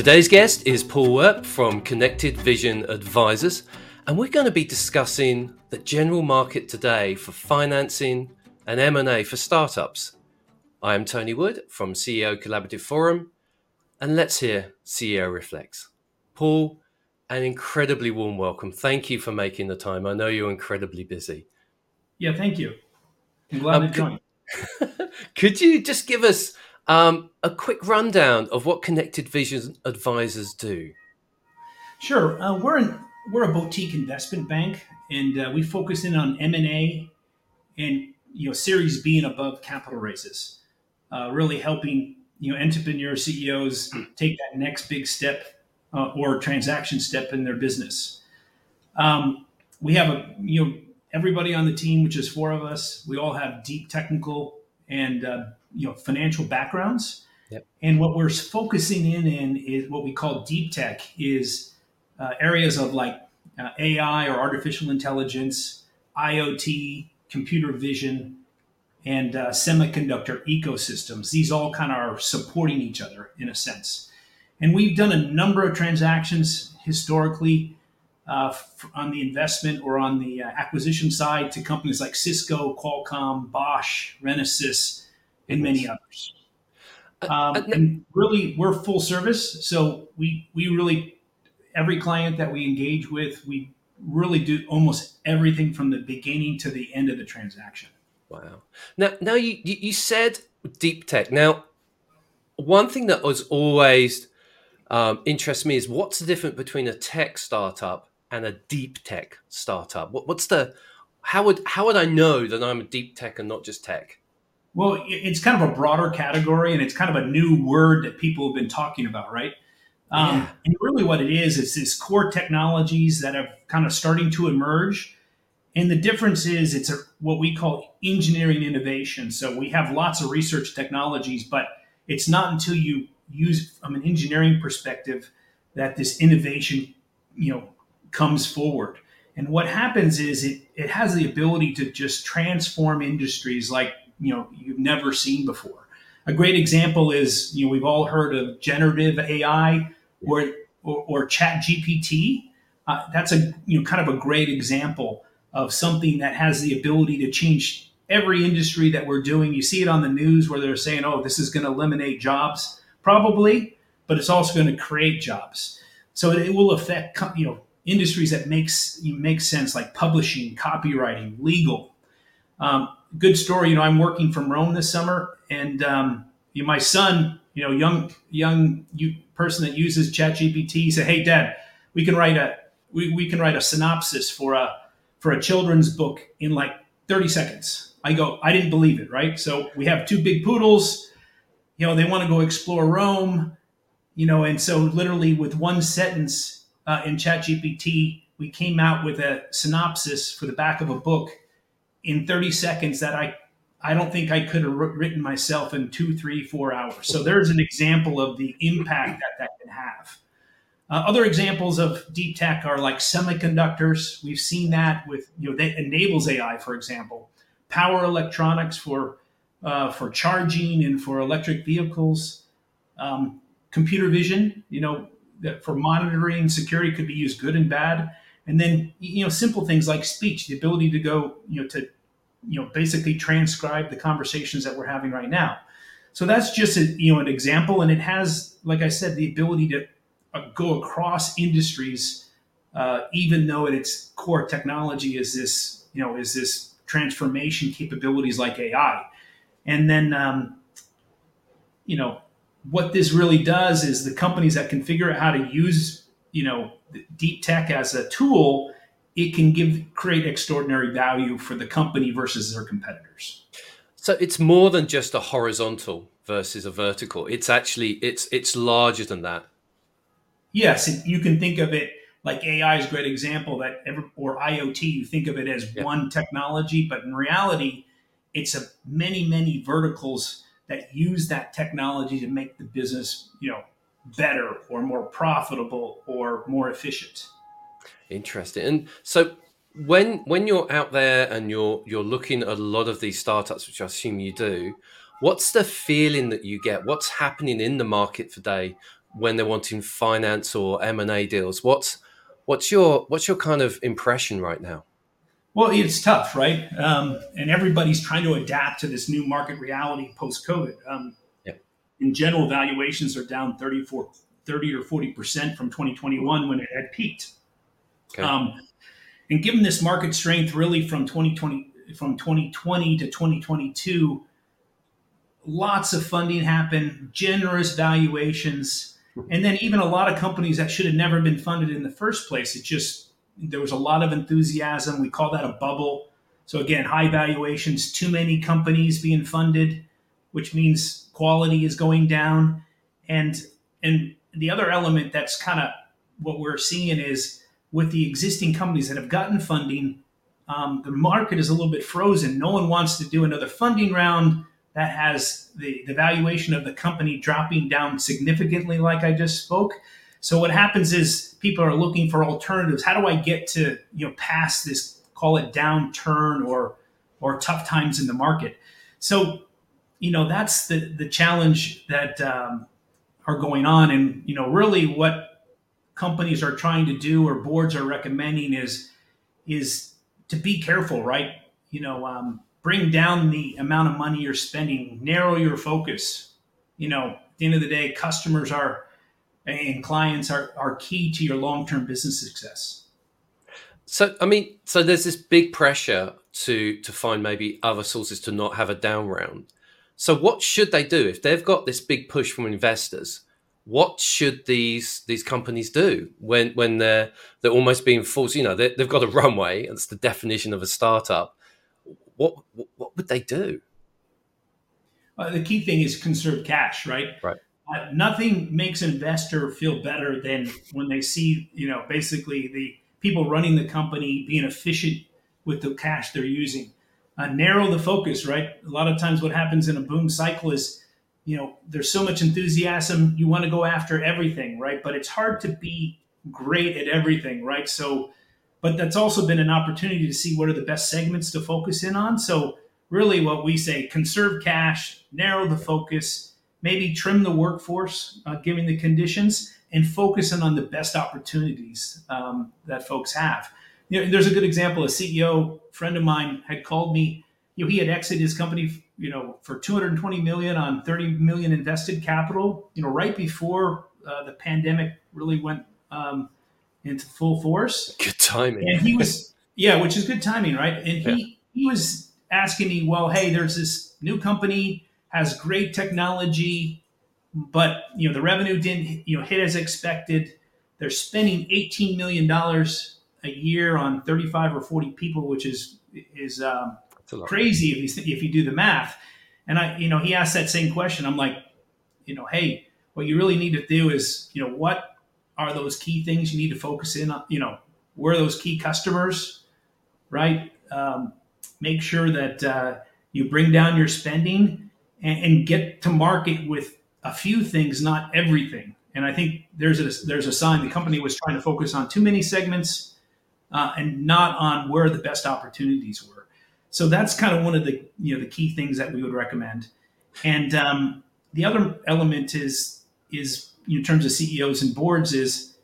Today's guest is Paul Werp from Connected Vision Advisors, and we're going to be discussing the general market today for financing and M&A for startups. I am Tony Wood from CEO Collaborative Forum, and let's hear CEO Reflects. Paul, an incredibly warm welcome. Thank you for making the time. I know you're incredibly busy. Yeah, thank you. I'm glad um, to join. Could you just give us um, a quick rundown of what Connected Vision Advisors do? Sure. Uh, we're an, we're a boutique investment bank, and uh, we focus in on M and A and you know Series B and above capital raises, uh, really helping you know entrepreneur CEOs take that next big step uh, or transaction step in their business. Um, we have a you know everybody on the team, which is four of us. We all have deep technical and uh, you know financial backgrounds. Yep. And what we're focusing in in is what we call deep tech is uh, areas of like uh, AI or artificial intelligence, IoT, computer vision, and uh, semiconductor ecosystems. These all kind of are supporting each other in a sense. And we've done a number of transactions historically uh, on the investment or on the uh, acquisition side to companies like Cisco, Qualcomm, Bosch, Renesas, and many others. Uh, um, uh, and really, we're full service, so we we really every client that we engage with, we really do almost everything from the beginning to the end of the transaction. Wow. Now, now you you said deep tech. Now, one thing that was always um, interests me is what's the difference between a tech startup and a deep tech startup? What, what's the how would how would I know that I'm a deep tech and not just tech? Well, it's kind of a broader category, and it's kind of a new word that people have been talking about, right? Um, yeah. And really, what it is, is these core technologies that are kind of starting to emerge. And the difference is, it's a, what we call engineering innovation. So we have lots of research technologies, but it's not until you use from an engineering perspective that this innovation, you know, comes forward. And what happens is it, it has the ability to just transform industries like you know you've never seen before. A great example is you know we've all heard of generative AI or or, or ChatGPT. Uh, that's a you know kind of a great example of something that has the ability to change every industry that we're doing. You see it on the news where they're saying, "Oh, this is going to eliminate jobs," probably, but it's also going to create jobs. So it, it will affect you know industries that makes you make sense, like publishing, copywriting, legal. Um, good story. You know, I'm working from Rome this summer, and um, you know, my son, you know, young young you, person that uses ChatGPT, said, "Hey, Dad, we can write a we, we can write a synopsis for a for a children's book in like 30 seconds." I go, I didn't believe it, right? So we have two big poodles. You know, they want to go explore Rome. You know, and so literally with one sentence uh, in ChatGPT, we came out with a synopsis for the back of a book in 30 seconds that I I don't think I could have written myself in two, three, four hours. So there's an example of the impact that that can have. Uh, other examples of deep tech are like semiconductors. We've seen that with you know that enables AI, for example, power electronics for uh, for charging and for electric vehicles, um, computer vision. You know, for monitoring security could be used good and bad and then you know simple things like speech the ability to go you know to you know basically transcribe the conversations that we're having right now. So that's just a, you know an example and it has like i said the ability to uh, go across industries uh, even though at its core technology is this you know is this transformation capabilities like ai and then um, you know what this really does is the companies that can figure out how to use you know deep tech as a tool, it can give create extraordinary value for the company versus their competitors. So it's more than just a horizontal versus a vertical. It's actually it's it's larger than that. Yes, you can think of it like AI is a great example that ever, or IoT. You think of it as yeah. one technology, but in reality, it's a many many verticals that use that technology to make the business you know better or more profitable or more efficient. Interesting. And so when when you're out there and you're you're looking at a lot of these startups, which I assume you do, what's the feeling that you get? What's happening in the market today when they're wanting finance or M and A deals. What's what's your what's your kind of impression right now? Well, it's tough, right? Um, and everybody's trying to adapt to this new market reality post COVID. Um. In general, valuations are down 34, 30 or 40% from 2021 when it had peaked. Okay. Um, and given this market strength really from 2020, from 2020 to 2022, lots of funding happened, generous valuations, and then even a lot of companies that should have never been funded in the first place. It just there was a lot of enthusiasm. We call that a bubble. So again, high valuations, too many companies being funded, which means quality is going down. And and the other element that's kind of what we're seeing is with the existing companies that have gotten funding, um, the market is a little bit frozen. No one wants to do another funding round that has the, the valuation of the company dropping down significantly, like I just spoke. So what happens is people are looking for alternatives. How do I get to you know past this call it downturn or or tough times in the market? So you know that's the the challenge that um, are going on, and you know really what companies are trying to do or boards are recommending is is to be careful, right? You know, um, bring down the amount of money you're spending, narrow your focus. You know, at the end of the day, customers are and clients are, are key to your long term business success. So, I mean, so there's this big pressure to to find maybe other sources to not have a down round. So, what should they do if they've got this big push from investors? What should these these companies do when when they're they're almost being forced? You know, they've got a runway. That's the definition of a startup. What what would they do? Uh, the key thing is conserve cash, right? Right. Uh, nothing makes an investor feel better than when they see, you know, basically the people running the company being efficient with the cash they're using. Uh, narrow the focus, right? A lot of times, what happens in a boom cycle is, you know, there's so much enthusiasm, you want to go after everything, right? But it's hard to be great at everything, right? So, but that's also been an opportunity to see what are the best segments to focus in on. So, really, what we say conserve cash, narrow the focus maybe trim the workforce, uh, given the conditions, and focusing on the best opportunities um, that folks have. You know, there's a good example. A CEO friend of mine had called me. You know, he had exited his company, you know, for 220 million on 30 million invested capital. You know, right before uh, the pandemic really went um, into full force. Good timing. And he was, yeah, which is good timing, right? And he yeah. he was asking me, well, hey, there's this new company has great technology, but you know the revenue didn't you know hit as expected. They're spending eighteen million dollars a year on thirty five or forty people, which is is um, crazy if you if you do the math. And I you know he asked that same question. I'm like, you know, hey, what you really need to do is you know what are those key things you need to focus in on. You know, where are those key customers, right? Um, make sure that uh, you bring down your spending and, and get to market with a few things, not everything. And I think there's a there's a sign the company was trying to focus on too many segments uh, and not on where the best opportunities were. So that's kind of one of the you know the key things that we would recommend. And um, the other element is is in terms of CEOs and boards is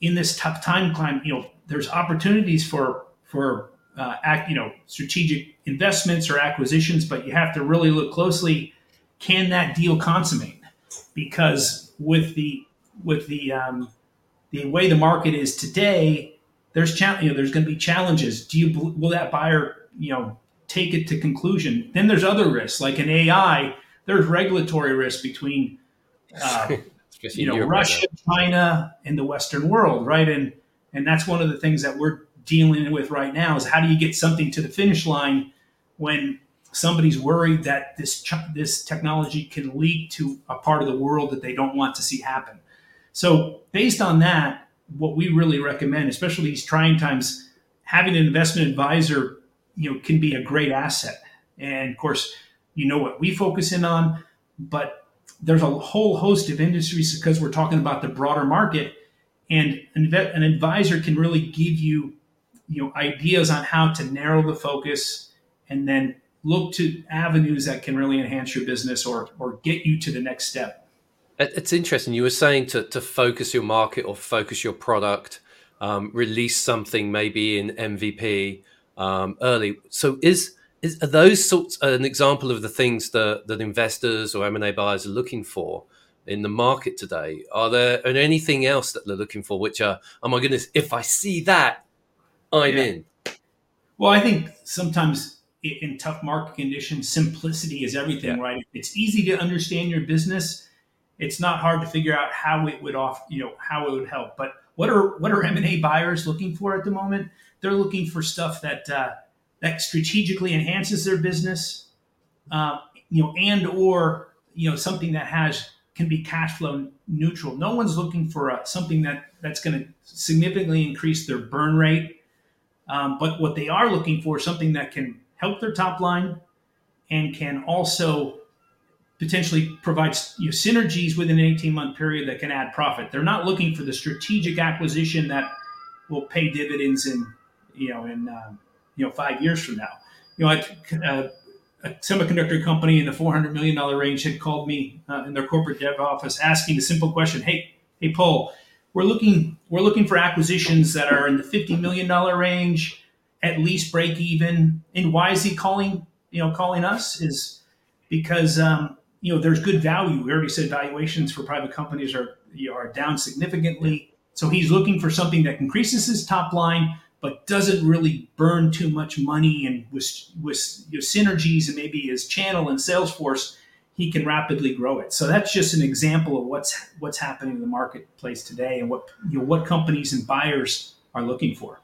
in this tough time climate. You know, there's opportunities for for uh, act, you know, strategic investments or acquisitions, but you have to really look closely. Can that deal consummate? Because with the with the um, the way the market is today, there's cha- you know, there's going to be challenges. Do you will that buyer you know take it to conclusion? Then there's other risks, like in AI. There's regulatory risk between uh, you know Russia, China, and the Western world, right? And and that's one of the things that we're dealing with right now is how do you get something to the finish line when somebody's worried that this this technology can leak to a part of the world that they don't want to see happen. So based on that, what we really recommend, especially these trying times, having an investment advisor, you know, can be a great asset. And of course, you know what we focus in on, but there's a whole host of industries because we're talking about the broader market, and an advisor can really give you you know ideas on how to narrow the focus and then look to avenues that can really enhance your business or or get you to the next step It's interesting. You were saying to, to focus your market or focus your product, um, release something maybe in MVP um, early. So is is are those sorts an example of the things that that investors or M and A buyers are looking for in the market today? Are there and anything else that they're looking for? Which are oh my goodness, if I see that, I'm yeah. in. Well, I think sometimes in tough market conditions, simplicity is everything, yeah. right? It's easy to understand your business. It's not hard to figure out how it would off, you know, how it would help. But what are what are M and A buyers looking for at the moment? They're looking for stuff that uh, that strategically enhances their business, uh, you know, and or you know something that has can be cash flow neutral. No one's looking for uh, something that that's going to significantly increase their burn rate. Um, but what they are looking for is something that can help their top line and can also potentially provides you know, synergies within an 18 month period that can add profit. They're not looking for the strategic acquisition that will pay dividends in you know in um, you know five years from now. You know, uh, a semiconductor company in the 400 million dollar range had called me uh, in their corporate dev office asking the simple question, "Hey, hey, Paul, we're looking we're looking for acquisitions that are in the 50 million dollar range." at least break even. And why is he calling, you know, calling us is because, um, you know, there's good value. We already said valuations for private companies are, are down significantly. So he's looking for something that increases his top line, but doesn't really burn too much money. And with, with your synergies and maybe his channel and sales force, he can rapidly grow it. So that's just an example of what's what's happening in the marketplace today and what you know what companies and buyers are looking for.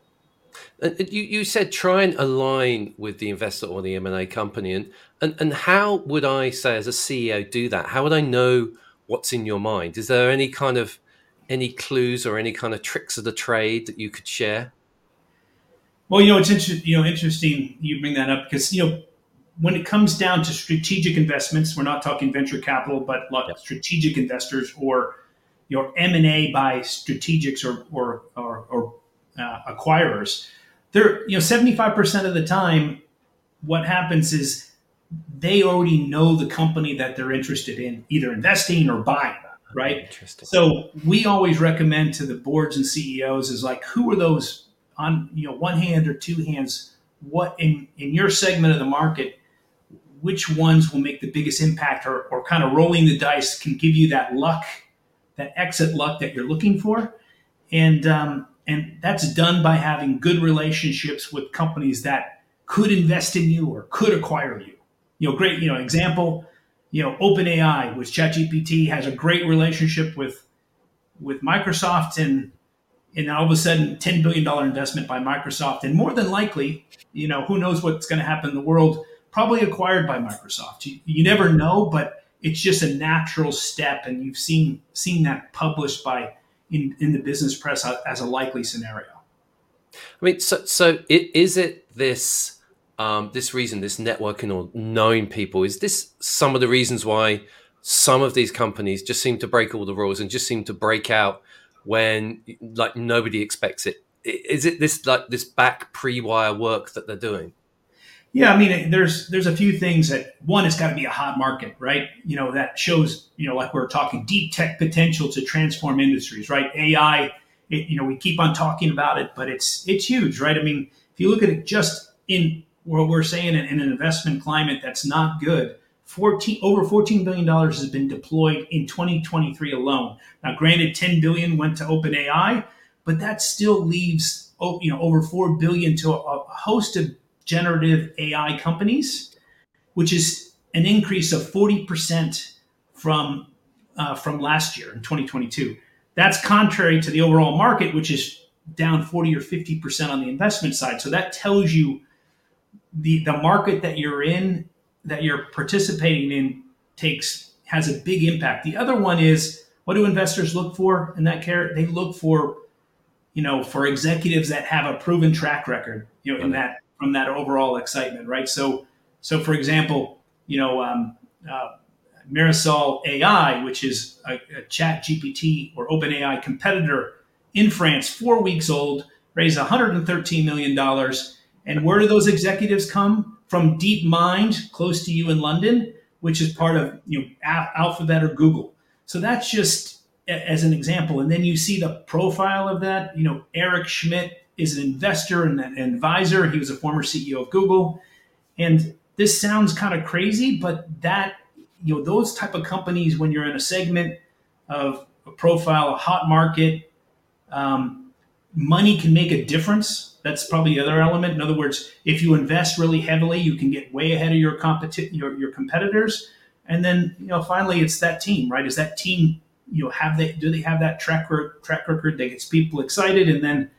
Uh, you, you said try and align with the investor or the M&A company. And, and, and how would I say as a CEO do that? How would I know what's in your mind? Is there any kind of any clues or any kind of tricks of the trade that you could share? Well, you know, it's inter- you know interesting you bring that up because you know when it comes down to strategic investments, we're not talking venture capital, but like yep. strategic investors or your M and A by strategics or or, or, or uh, acquirers, they're you know 75% of the time, what happens is they already know the company that they're interested in, either investing or buying. Right. So we always recommend to the boards and CEOs is like, who are those on you know one hand or two hands? What in in your segment of the market? Which ones will make the biggest impact, or, or kind of rolling the dice can give you that luck, that exit luck that you're looking for, and um, and that's done by having good relationships with companies that could invest in you or could acquire you. You know, great, you know, example, you know, OpenAI, which ChatGPT has a great relationship with with Microsoft and and all of a sudden $10 billion investment by Microsoft. And more than likely, you know, who knows what's going to happen in the world, probably acquired by Microsoft. You, you never know, but it's just a natural step. And you've seen seen that published by in, in the business press as a likely scenario. I mean, so so it, is it this um, this reason, this networking or knowing people, is this some of the reasons why some of these companies just seem to break all the rules and just seem to break out when like nobody expects it? Is it this like this back pre-wire work that they're doing? Yeah, I mean, there's there's a few things that one, it's got to be a hot market, right? You know, that shows, you know, like we're talking deep tech potential to transform industries, right? AI, it, you know, we keep on talking about it, but it's it's huge, right? I mean, if you look at it just in what we're saying in, in an investment climate that's not good, 14 over 14 billion dollars has been deployed in 2023 alone. Now, granted, 10 billion went to OpenAI, but that still leaves, oh, you know, over 4 billion to a, a host of generative AI companies, which is an increase of 40% from, uh, from last year in 2022. That's contrary to the overall market, which is down 40 or 50% on the investment side. So that tells you the, the market that you're in, that you're participating in, takes has a big impact. The other one is what do investors look for in that care? They look for, you know, for executives that have a proven track record, you know, in that from that overall excitement, right? So, so for example, you know, um, uh, Mistral AI, which is a, a ChatGPT or OpenAI competitor in France, four weeks old, raised 113 million dollars. And where do those executives come from? DeepMind, close to you in London, which is part of you know Alphabet or Google. So that's just as an example. And then you see the profile of that. You know, Eric Schmidt is an investor and an advisor. He was a former CEO of Google. And this sounds kind of crazy, but that, you know, those type of companies, when you're in a segment of a profile, a hot market, um, money can make a difference. That's probably the other element. In other words, if you invest really heavily, you can get way ahead of your competi- your, your competitors. And then, you know, finally, it's that team, right? Is that team you know have they do they have that track record, track record that gets people excited and then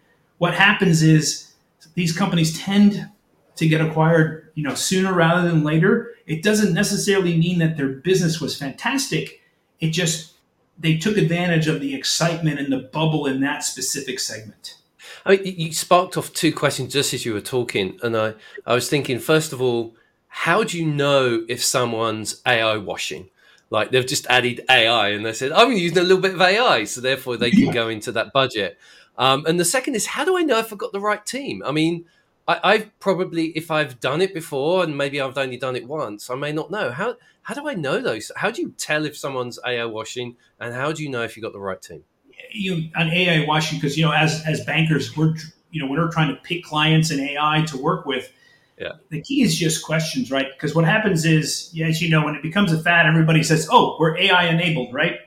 what happens is these companies tend to get acquired you know sooner rather than later. It doesn't necessarily mean that their business was fantastic. It just they took advantage of the excitement and the bubble in that specific segment. I mean, you sparked off two questions just as you were talking and i i was thinking first of all how do you know if someone's ai washing? Like they've just added AI and they said, I'm using a little bit of AI, so therefore they can go into that budget. Um, and the second is, how do I know if I've got the right team? I mean, I, have probably, if I've done it before and maybe I've only done it once, I may not know. How how do I know those? How do you tell if someone's AI washing, and how do you know if you got the right team? You on AI washing because you know as as bankers we're you know when we're trying to pick clients and AI to work with yeah. The key is just questions, right? Because what happens is, as you know, when it becomes a fad, everybody says, "Oh, we're AI enabled," right?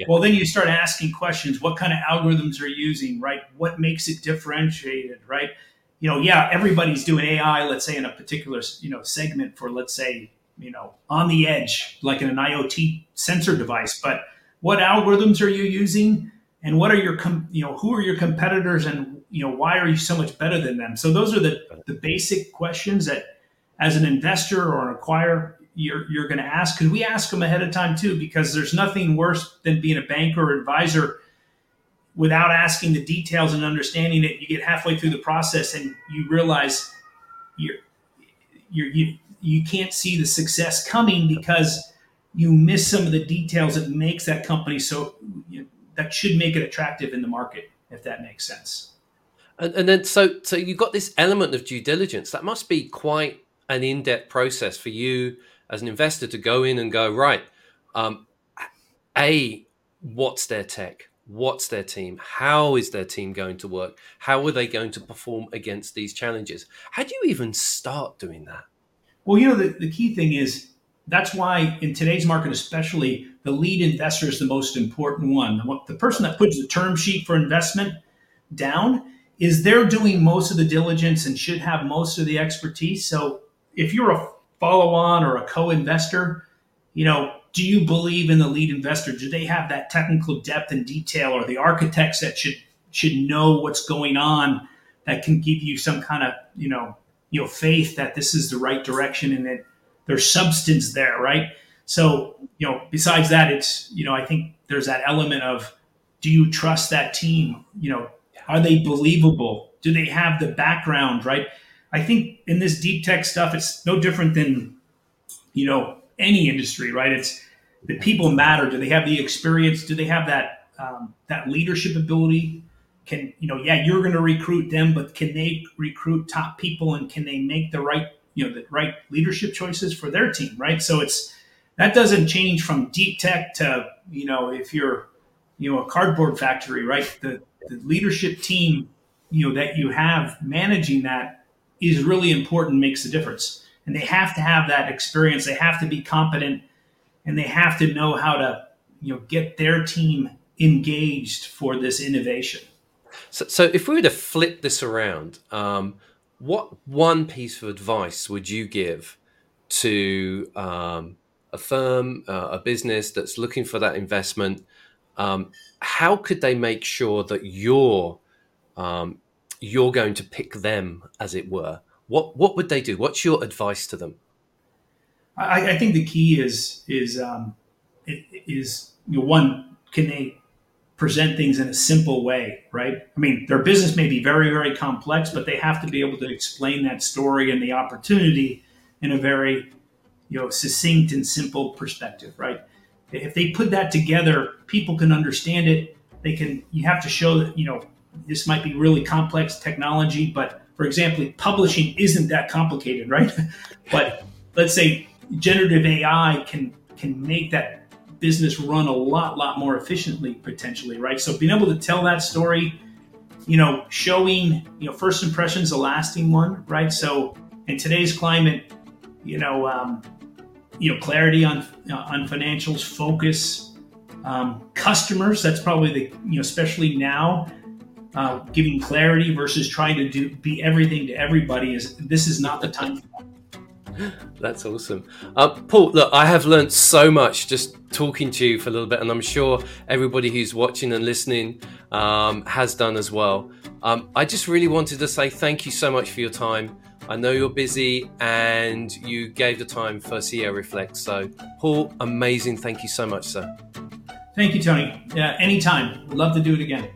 Yeah. Well, then you start asking questions. What kind of algorithms are you using, right? What makes it differentiated, right? You know, yeah, everybody's doing AI. Let's say in a particular, you know, segment for, let's say, you know, on the edge, like in an IoT sensor device. But what algorithms are you using, and what are your, com- you know, who are your competitors, and you know why are you so much better than them so those are the the basic questions that as an investor or an acquirer you're, you're going to ask because we ask them ahead of time too because there's nothing worse than being a banker or advisor without asking the details and understanding it you get halfway through the process and you realize you're, you're you you can't see the success coming because you miss some of the details that makes that company so you that should make it attractive in the market if that makes sense and, and then so so you've got this element of due diligence. That must be quite an in-depth process for you as an investor to go in and go right. Um, a, what's their tech? What's their team? How is their team going to work? How are they going to perform against these challenges? How do you even start doing that? Well, you know, the, the key thing is that's why in today's market, especially, the lead investor is the most important one. The person that puts the term sheet for investment down is they're doing most of the diligence and should have most of the expertise. So if you're a follow on or a co investor, you know, do you believe in the lead investor? Do they have that technical depth and detail or the architects that should should know what's going on that can give you some kind of, you know, you know, faith that this is the right direction and that there's substance there, right? So, you know, besides that, it's, you know, I think there's that element of do you trust that team? You know, are they believable? Do they have the background, right? I think in this deep tech stuff, it's no different than, you know, any industry, right? It's the people matter. Do they have the experience? Do they have that um, that leadership ability? Can you know? Yeah, you're going to recruit them, but can they recruit top people and can they make the right you know the right leadership choices for their team, right? So it's that doesn't change from deep tech to you know if you're you know a cardboard factory, right? The the leadership team you know that you have managing that is really important makes a difference. And they have to have that experience. They have to be competent and they have to know how to you know get their team engaged for this innovation. So, so if we were to flip this around um, what one piece of advice would you give to um, a firm uh, a business that's looking for that investment? Um, how could they make sure that you're um, you're going to pick them, as it were? What what would they do? What's your advice to them? I, I think the key is is um, is you know, one can they present things in a simple way, right? I mean, their business may be very very complex, but they have to be able to explain that story and the opportunity in a very you know succinct and simple perspective, right? If they put that together, people can understand it. They can. You have to show that you know this might be really complex technology, but for example, publishing isn't that complicated, right? but let's say generative AI can can make that business run a lot, lot more efficiently potentially, right? So being able to tell that story, you know, showing, you know, first impressions a lasting one, right? So in today's climate, you know, um, you know, clarity on uh, on financials, focus, um, customers. That's probably the you know, especially now, uh, giving clarity versus trying to do be everything to everybody. Is this is not the time. That's awesome. Uh, Paul, look, I have learned so much just talking to you for a little bit, and I'm sure everybody who's watching and listening um, has done as well. Um, I just really wanted to say thank you so much for your time. I know you're busy and you gave the time for CEO Reflect. So, Paul, amazing. Thank you so much, sir. Thank you, Tony. Yeah, anytime. Love to do it again.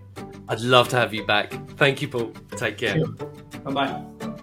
I'd love to have you back. Thank you, Paul. Take care. Bye bye.